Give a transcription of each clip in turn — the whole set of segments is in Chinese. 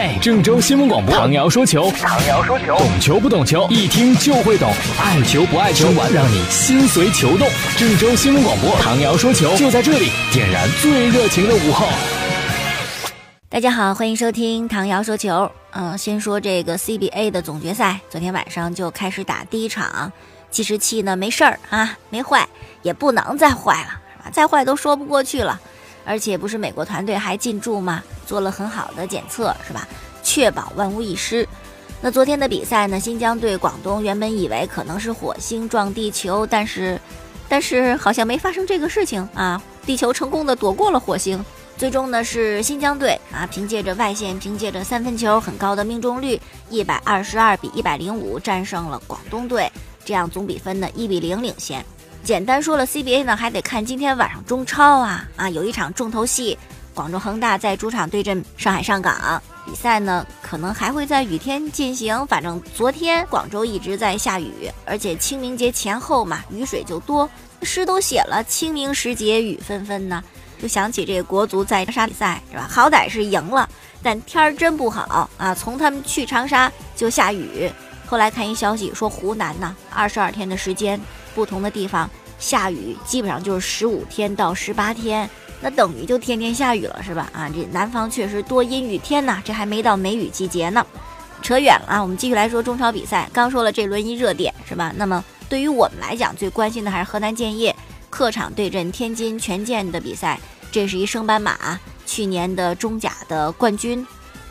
嘿，郑州新闻广播，唐瑶说球，唐瑶说球，懂球不懂球，一听就会懂，爱球不爱球，玩让你心随球动。郑州新闻广播，唐瑶说球，就在这里，点燃最热情的午后。大家好，欢迎收听唐瑶说球。嗯，先说这个 CBA 的总决赛，昨天晚上就开始打第一场，计时器呢没事儿啊，没坏，也不能再坏了，是吧？再坏都说不过去了。而且不是美国团队还进驻吗？做了很好的检测，是吧？确保万无一失。那昨天的比赛呢？新疆对广东，原本以为可能是火星撞地球，但是，但是好像没发生这个事情啊！地球成功的躲过了火星。最终呢是新疆队啊，凭借着外线，凭借着三分球很高的命中率，一百二十二比一百零五战胜了广东队，这样总比分呢一比零领先。简单说了，CBA 呢还得看今天晚上中超啊啊，有一场重头戏，广州恒大在主场对阵上海上港，比赛呢可能还会在雨天进行。反正昨天广州一直在下雨，而且清明节前后嘛，雨水就多，诗都写了“清明时节雨纷纷”呢，就想起这个国足在长沙比赛是吧？好歹是赢了，但天儿真不好啊！从他们去长沙就下雨，后来看一消息说湖南呢，二十二天的时间。不同的地方下雨，基本上就是十五天到十八天，那等于就天天下雨了，是吧？啊，这南方确实多阴雨天呐，这还没到梅雨季节呢。扯远了啊，我们继续来说中超比赛。刚说了这轮一热点，是吧？那么对于我们来讲，最关心的还是河南建业客场对阵天津权健的比赛。这是一升班马，去年的中甲的冠军。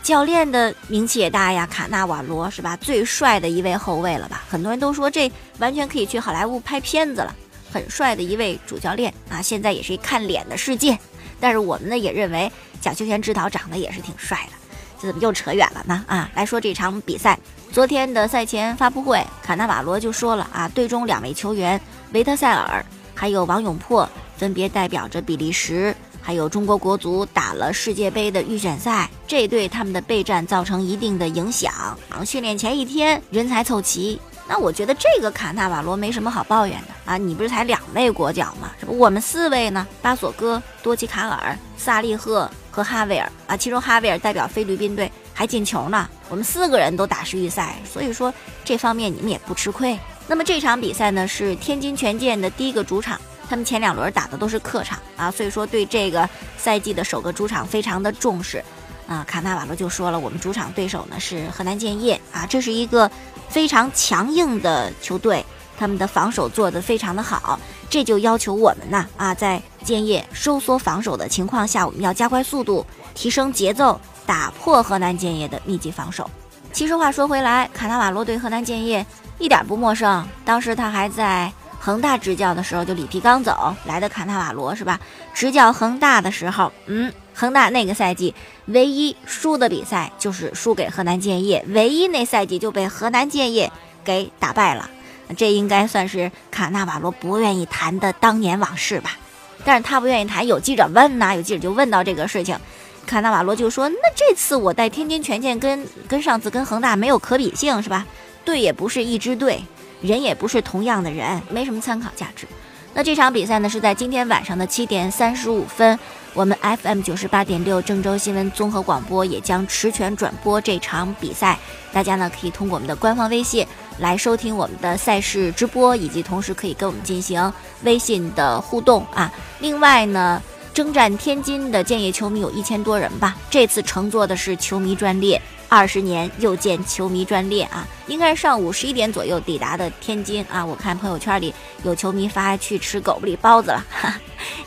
教练的名气也大呀，卡纳瓦罗是吧？最帅的一位后卫了吧？很多人都说这完全可以去好莱坞拍片子了，很帅的一位主教练啊！现在也是一看脸的世界。但是我们呢也认为贾秀全指导长得也是挺帅的，这怎么又扯远了呢？啊，来说这场比赛，昨天的赛前发布会，卡纳瓦罗就说了啊，队中两位球员维特塞尔还有王永珀分别代表着比利时。还有中国国足打了世界杯的预选赛，这对他们的备战造成一定的影响。然后，训练前一天人才凑齐，那我觉得这个卡纳瓦罗没什么好抱怨的啊。你不是才两位国脚吗？这不我们四位呢，巴索戈、多奇卡尔、萨利赫和哈维尔啊，其中哈维尔代表菲律宾队还进球呢。我们四个人都打世预赛，所以说这方面你们也不吃亏。那么这场比赛呢，是天津权健的第一个主场。他们前两轮打的都是客场啊，所以说对这个赛季的首个主场非常的重视啊。卡纳瓦罗就说了，我们主场对手呢是河南建业啊，这是一个非常强硬的球队，他们的防守做得非常的好，这就要求我们呢啊，在建业收缩防守的情况下，我们要加快速度，提升节奏，打破河南建业的密集防守。其实话说回来，卡纳瓦罗对河南建业一点不陌生，当时他还在。恒大执教的时候，就里皮刚走来的卡纳瓦罗是吧？执教恒大的时候，嗯，恒大那个赛季唯一输的比赛就是输给河南建业，唯一那赛季就被河南建业给打败了。这应该算是卡纳瓦罗不愿意谈的当年往事吧？但是他不愿意谈，有记者问呐，有记者就问到这个事情，卡纳瓦罗就说：“那这次我带天津权健跟跟上次跟恒大没有可比性是吧？队也不是一支队。”人也不是同样的人，没什么参考价值。那这场比赛呢，是在今天晚上的七点三十五分，我们 FM 九十八点六郑州新闻综合广播也将持权转播这场比赛。大家呢可以通过我们的官方微信来收听我们的赛事直播，以及同时可以跟我们进行微信的互动啊。另外呢，征战天津的建业球迷有一千多人吧，这次乘坐的是球迷专列。二十年又见球迷专列啊，应该是上午十一点左右抵达的天津啊。我看朋友圈里有球迷发去吃狗不理包子了，哈，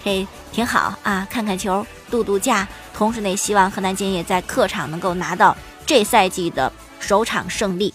这挺好啊，看看球，度度假。同时呢，希望河南建业在客场能够拿到这赛季的首场胜利。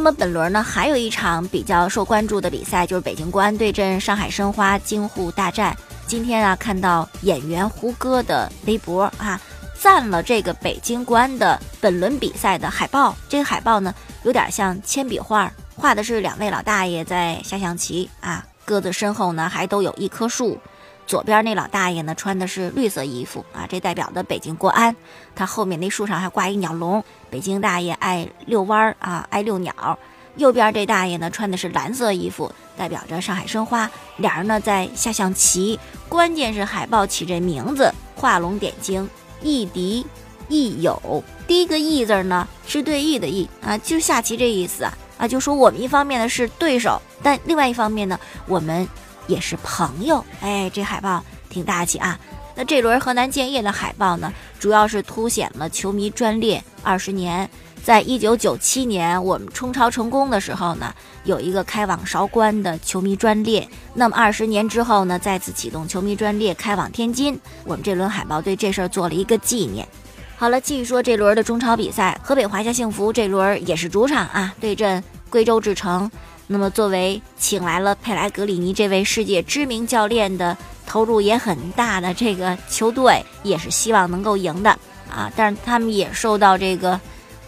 那么本轮呢，还有一场比较受关注的比赛，就是北京国安对阵上海申花京沪大战。今天啊，看到演员胡歌的微博啊，赞了这个北京国安的本轮比赛的海报。这个海报呢，有点像铅笔画，画的是两位老大爷在下象棋啊，各自身后呢还都有一棵树。左边那老大爷呢，穿的是绿色衣服啊，这代表的北京国安。他后面那树上还挂一鸟笼，北京大爷爱遛弯儿啊，爱遛鸟。右边这大爷呢，穿的是蓝色衣服，代表着上海申花。俩人呢在下象棋，关键是海报起这名字画龙点睛，亦敌亦友。第一个“亦”字呢是对弈的“弈”啊，就下棋这意思啊啊，就说我们一方面呢是对手，但另外一方面呢我们也是朋友。哎，这海报挺大气啊。那这轮河南建业的海报呢，主要是凸显了球迷专列二十年。在一九九七年我们冲超成功的时候呢，有一个开往韶关的球迷专列。那么二十年之后呢，再次启动球迷专列开往天津。我们这轮海报对这事儿做了一个纪念。好了，继续说这轮的中超比赛，河北华夏幸福这轮也是主场啊，对阵贵州智诚。那么作为请来了佩莱格里尼这位世界知名教练的，投入也很大的这个球队，也是希望能够赢的啊。但是他们也受到这个。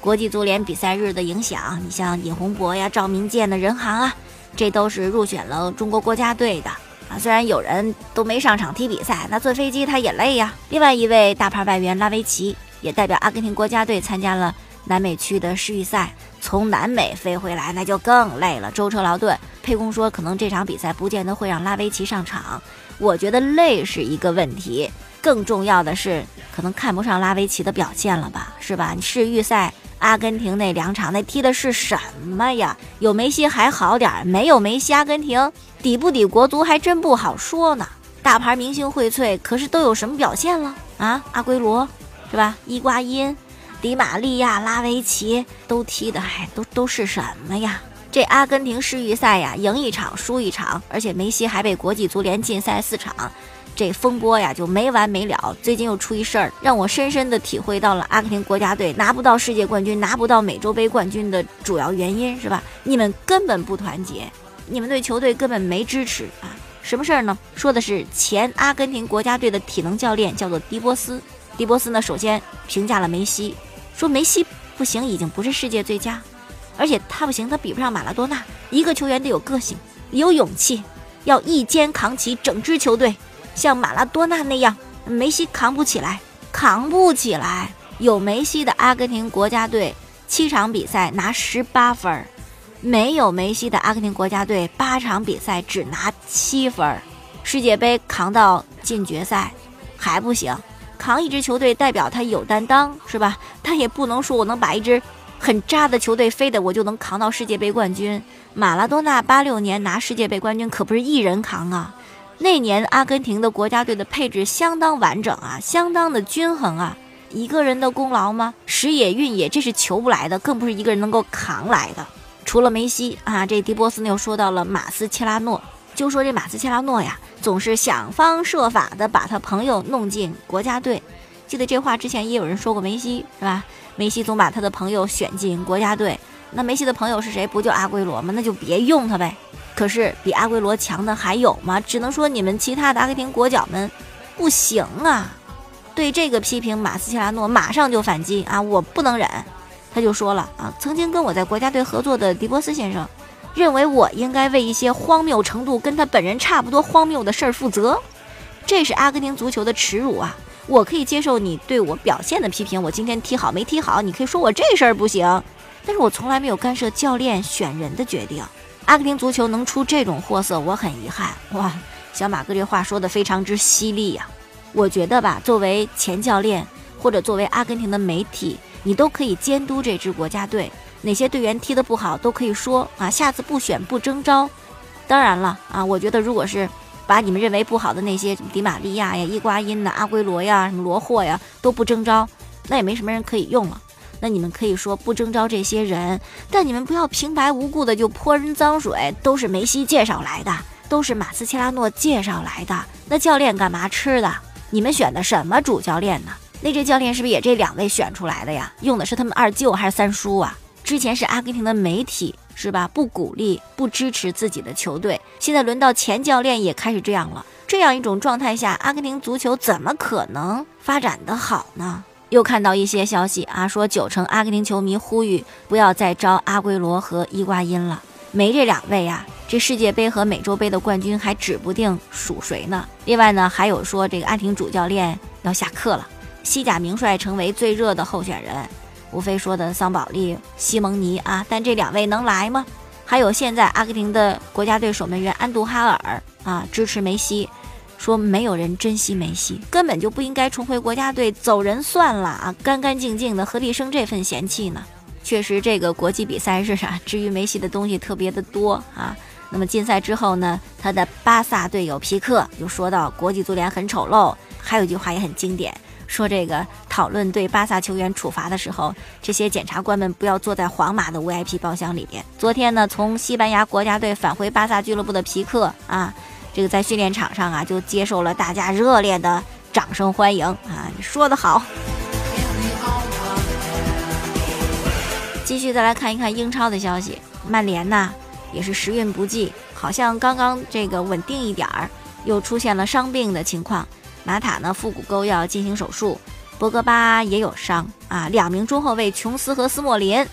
国际足联比赛日的影响，你像尹洪博呀、赵明剑的人行啊，这都是入选了中国国家队的啊。虽然有人都没上场踢比赛，那坐飞机他也累呀。另外一位大牌外援拉维奇也代表阿根廷国家队参加了南美区的世预赛，从南美飞回来那就更累了，舟车劳顿。沛公说，可能这场比赛不见得会让拉维奇上场。我觉得累是一个问题，更重要的是可能看不上拉维奇的表现了吧，是吧？世预赛。阿根廷那两场那踢的是什么呀？有梅西还好点儿，没有梅西，阿根廷抵不抵国足还真不好说呢。大牌明星荟萃，可是都有什么表现了啊？阿圭罗是吧？伊瓜因、迪玛利亚、拉维奇都踢的，哎，都都是什么呀？这阿根廷世预赛呀，赢一场输一场，而且梅西还被国际足联禁赛四场。这风波呀就没完没了，最近又出一事儿，让我深深的体会到了阿根廷国家队拿不到世界冠军、拿不到美洲杯冠军的主要原因，是吧？你们根本不团结，你们对球队根本没支持啊！什么事儿呢？说的是前阿根廷国家队的体能教练叫做迪波斯，迪波斯呢首先评价了梅西，说梅西不行，已经不是世界最佳，而且他不行，他比不上马拉多纳。一个球员得有个性，有勇气，要一肩扛起整支球队。像马拉多纳那样，梅西扛不起来，扛不起来。有梅西的阿根廷国家队七场比赛拿十八分，没有梅西的阿根廷国家队八场比赛只拿七分。世界杯扛到进决赛还不行，扛一支球队代表他有担当，是吧？但也不能说我能把一支很渣的球队飞的我就能扛到世界杯冠军。马拉多纳八六年拿世界杯冠军可不是一人扛啊。那年阿根廷的国家队的配置相当完整啊，相当的均衡啊，一个人的功劳吗？时也运也，这是求不来的，更不是一个人能够扛来的。除了梅西啊，这迪波斯又说到了马斯切拉诺，就说这马斯切拉诺呀，总是想方设法的把他朋友弄进国家队。记得这话之前也有人说过梅西是吧？梅西总把他的朋友选进国家队，那梅西的朋友是谁？不就阿圭罗吗？那就别用他呗。可是比阿圭罗强的还有吗？只能说你们其他的阿根廷国脚们不行啊！对这个批评，马斯切拉诺马上就反击啊！我不能忍，他就说了啊，曾经跟我在国家队合作的迪波斯先生，认为我应该为一些荒谬程度跟他本人差不多荒谬的事儿负责，这是阿根廷足球的耻辱啊！我可以接受你对我表现的批评，我今天踢好没踢好，你可以说我这事儿不行，但是我从来没有干涉教练选人的决定。阿根廷足球能出这种货色，我很遗憾。哇，小马哥这话说的非常之犀利呀！我觉得吧，作为前教练或者作为阿根廷的媒体，你都可以监督这支国家队，哪些队员踢得不好都可以说啊，下次不选不征召。当然了啊，我觉得如果是把你们认为不好的那些迪玛利亚呀、伊瓜因呐、阿圭罗呀、什么罗霍呀都不征召，那也没什么人可以用了。那你们可以说不征召这些人，但你们不要平白无故的就泼人脏水，都是梅西介绍来的，都是马斯切拉诺介绍来的。那教练干嘛吃的？你们选的什么主教练呢？那这教练是不是也这两位选出来的呀？用的是他们二舅还是三叔啊？之前是阿根廷的媒体是吧？不鼓励、不支持自己的球队，现在轮到前教练也开始这样了。这样一种状态下，阿根廷足球怎么可能发展的好呢？又看到一些消息啊，说九成阿根廷球迷呼吁不要再招阿圭罗和伊瓜因了。没这两位呀，这世界杯和美洲杯的冠军还指不定属谁呢。另外呢，还有说这个阿根廷主教练要下课了，西甲名帅成为最热的候选人，无非说的桑保利、西蒙尼啊，但这两位能来吗？还有现在阿根廷的国家队守门员安杜哈尔啊，支持梅西，说没有人珍惜梅西，根本就不应该重回国家队，走人算了啊，干干净净的，何必生这份嫌弃呢？确实，这个国际比赛是啥？至于梅西的东西特别的多啊。那么禁赛之后呢，他的巴萨队友皮克就说到国际足联很丑陋，还有一句话也很经典。说这个讨论对巴萨球员处罚的时候，这些检察官们不要坐在皇马的 VIP 包厢里边。昨天呢，从西班牙国家队返回巴萨俱乐部的皮克啊，这个在训练场上啊，就接受了大家热烈的掌声欢迎啊！说的好。继续再来看一看英超的消息，曼联呐也是时运不济，好像刚刚这个稳定一点儿，又出现了伤病的情况。马塔呢，腹股沟要进行手术，博格巴也有伤啊，两名中后卫琼斯和斯莫林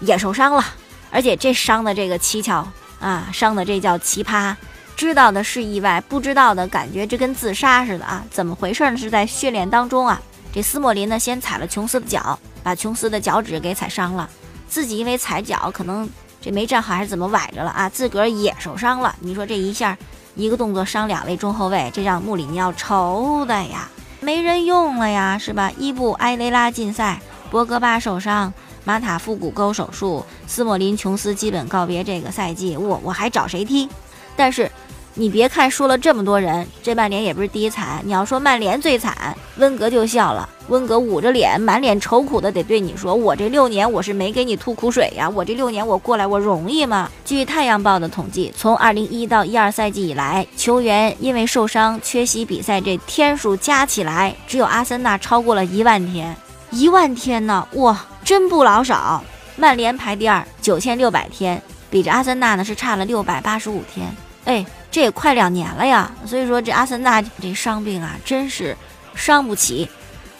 也受伤了，而且这伤的这个蹊跷啊，伤的这叫奇葩，知道的是意外，不知道的感觉这跟自杀似的啊，怎么回事呢？是在训练当中啊，这斯莫林呢先踩了琼斯的脚，把琼斯的脚趾给踩伤了，自己因为踩脚可能这没站好还是怎么崴着了啊，自个儿也受伤了，你说这一下。一个动作伤两位中后卫，这让穆里尼奥愁的呀，没人用了呀，是吧？伊布、埃雷拉禁赛，博格巴受伤，马塔腹股沟手术，斯莫林、琼斯基本告别这个赛季，我我还找谁踢？但是。你别看说了这么多人，这曼联也不是第一惨。你要说曼联最惨，温格就笑了。温格捂着脸，满脸愁苦的得对你说：“我这六年我是没给你吐苦水呀，我这六年我过来我容易吗？”据《太阳报》的统计，从二零一到一二赛季以来，球员因为受伤缺席比赛这天数加起来，只有阿森纳超过了一万天，一万天呢，哇，真不老少。曼联排第二，九千六百天，比着阿森纳呢是差了六百八十五天。哎。这也快两年了呀，所以说这阿森纳这伤病啊，真是伤不起。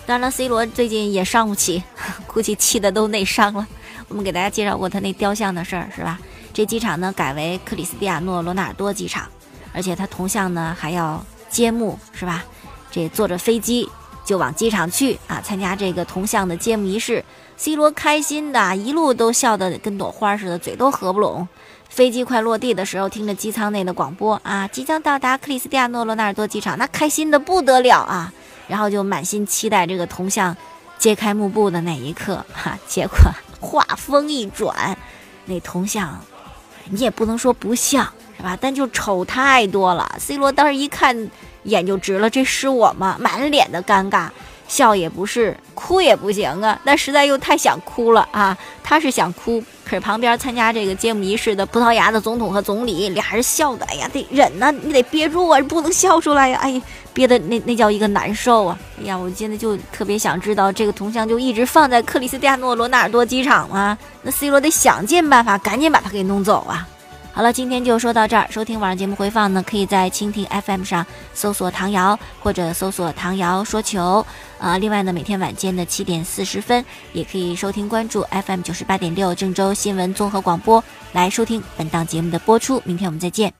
当然了，C 罗最近也伤不起，估计气的都内伤了。我们给大家介绍过他那雕像的事儿，是吧？这机场呢改为克里斯蒂亚诺·罗纳尔多机场，而且他铜像呢还要揭幕，是吧？这坐着飞机就往机场去啊，参加这个铜像的揭幕仪式。C 罗开心的一路都笑得跟朵花似的，嘴都合不拢。飞机快落地的时候，听着机舱内的广播啊，即将到达克里斯蒂亚诺·罗纳尔多机场，那开心的不得了啊！然后就满心期待这个铜像揭开幕布的那一刻 哈。结果话锋一转，那铜像你也不能说不像是吧，但就丑太多了。C 罗当时一看眼就直了，这是我吗？满脸的尴尬。笑也不是，哭也不行啊，那实在又太想哭了啊！他是想哭，可是旁边参加这个揭幕仪式的葡萄牙的总统和总理俩人笑的，哎呀，得忍呐，你得憋住啊，不能笑出来呀！哎呀，憋的那那叫一个难受啊！哎呀，我现在就特别想知道，这个铜像就一直放在克里斯蒂亚诺·罗纳尔多机场吗？那 C 罗得想尽办法，赶紧把他给弄走啊！好了，今天就说到这儿。收听网上节目回放呢，可以在蜻蜓 FM 上搜索唐瑶，或者搜索唐瑶说球。啊，另外呢，每天晚间的七点四十分，也可以收听关注 FM 九十八点六郑州新闻综合广播，来收听本档节目的播出。明天我们再见。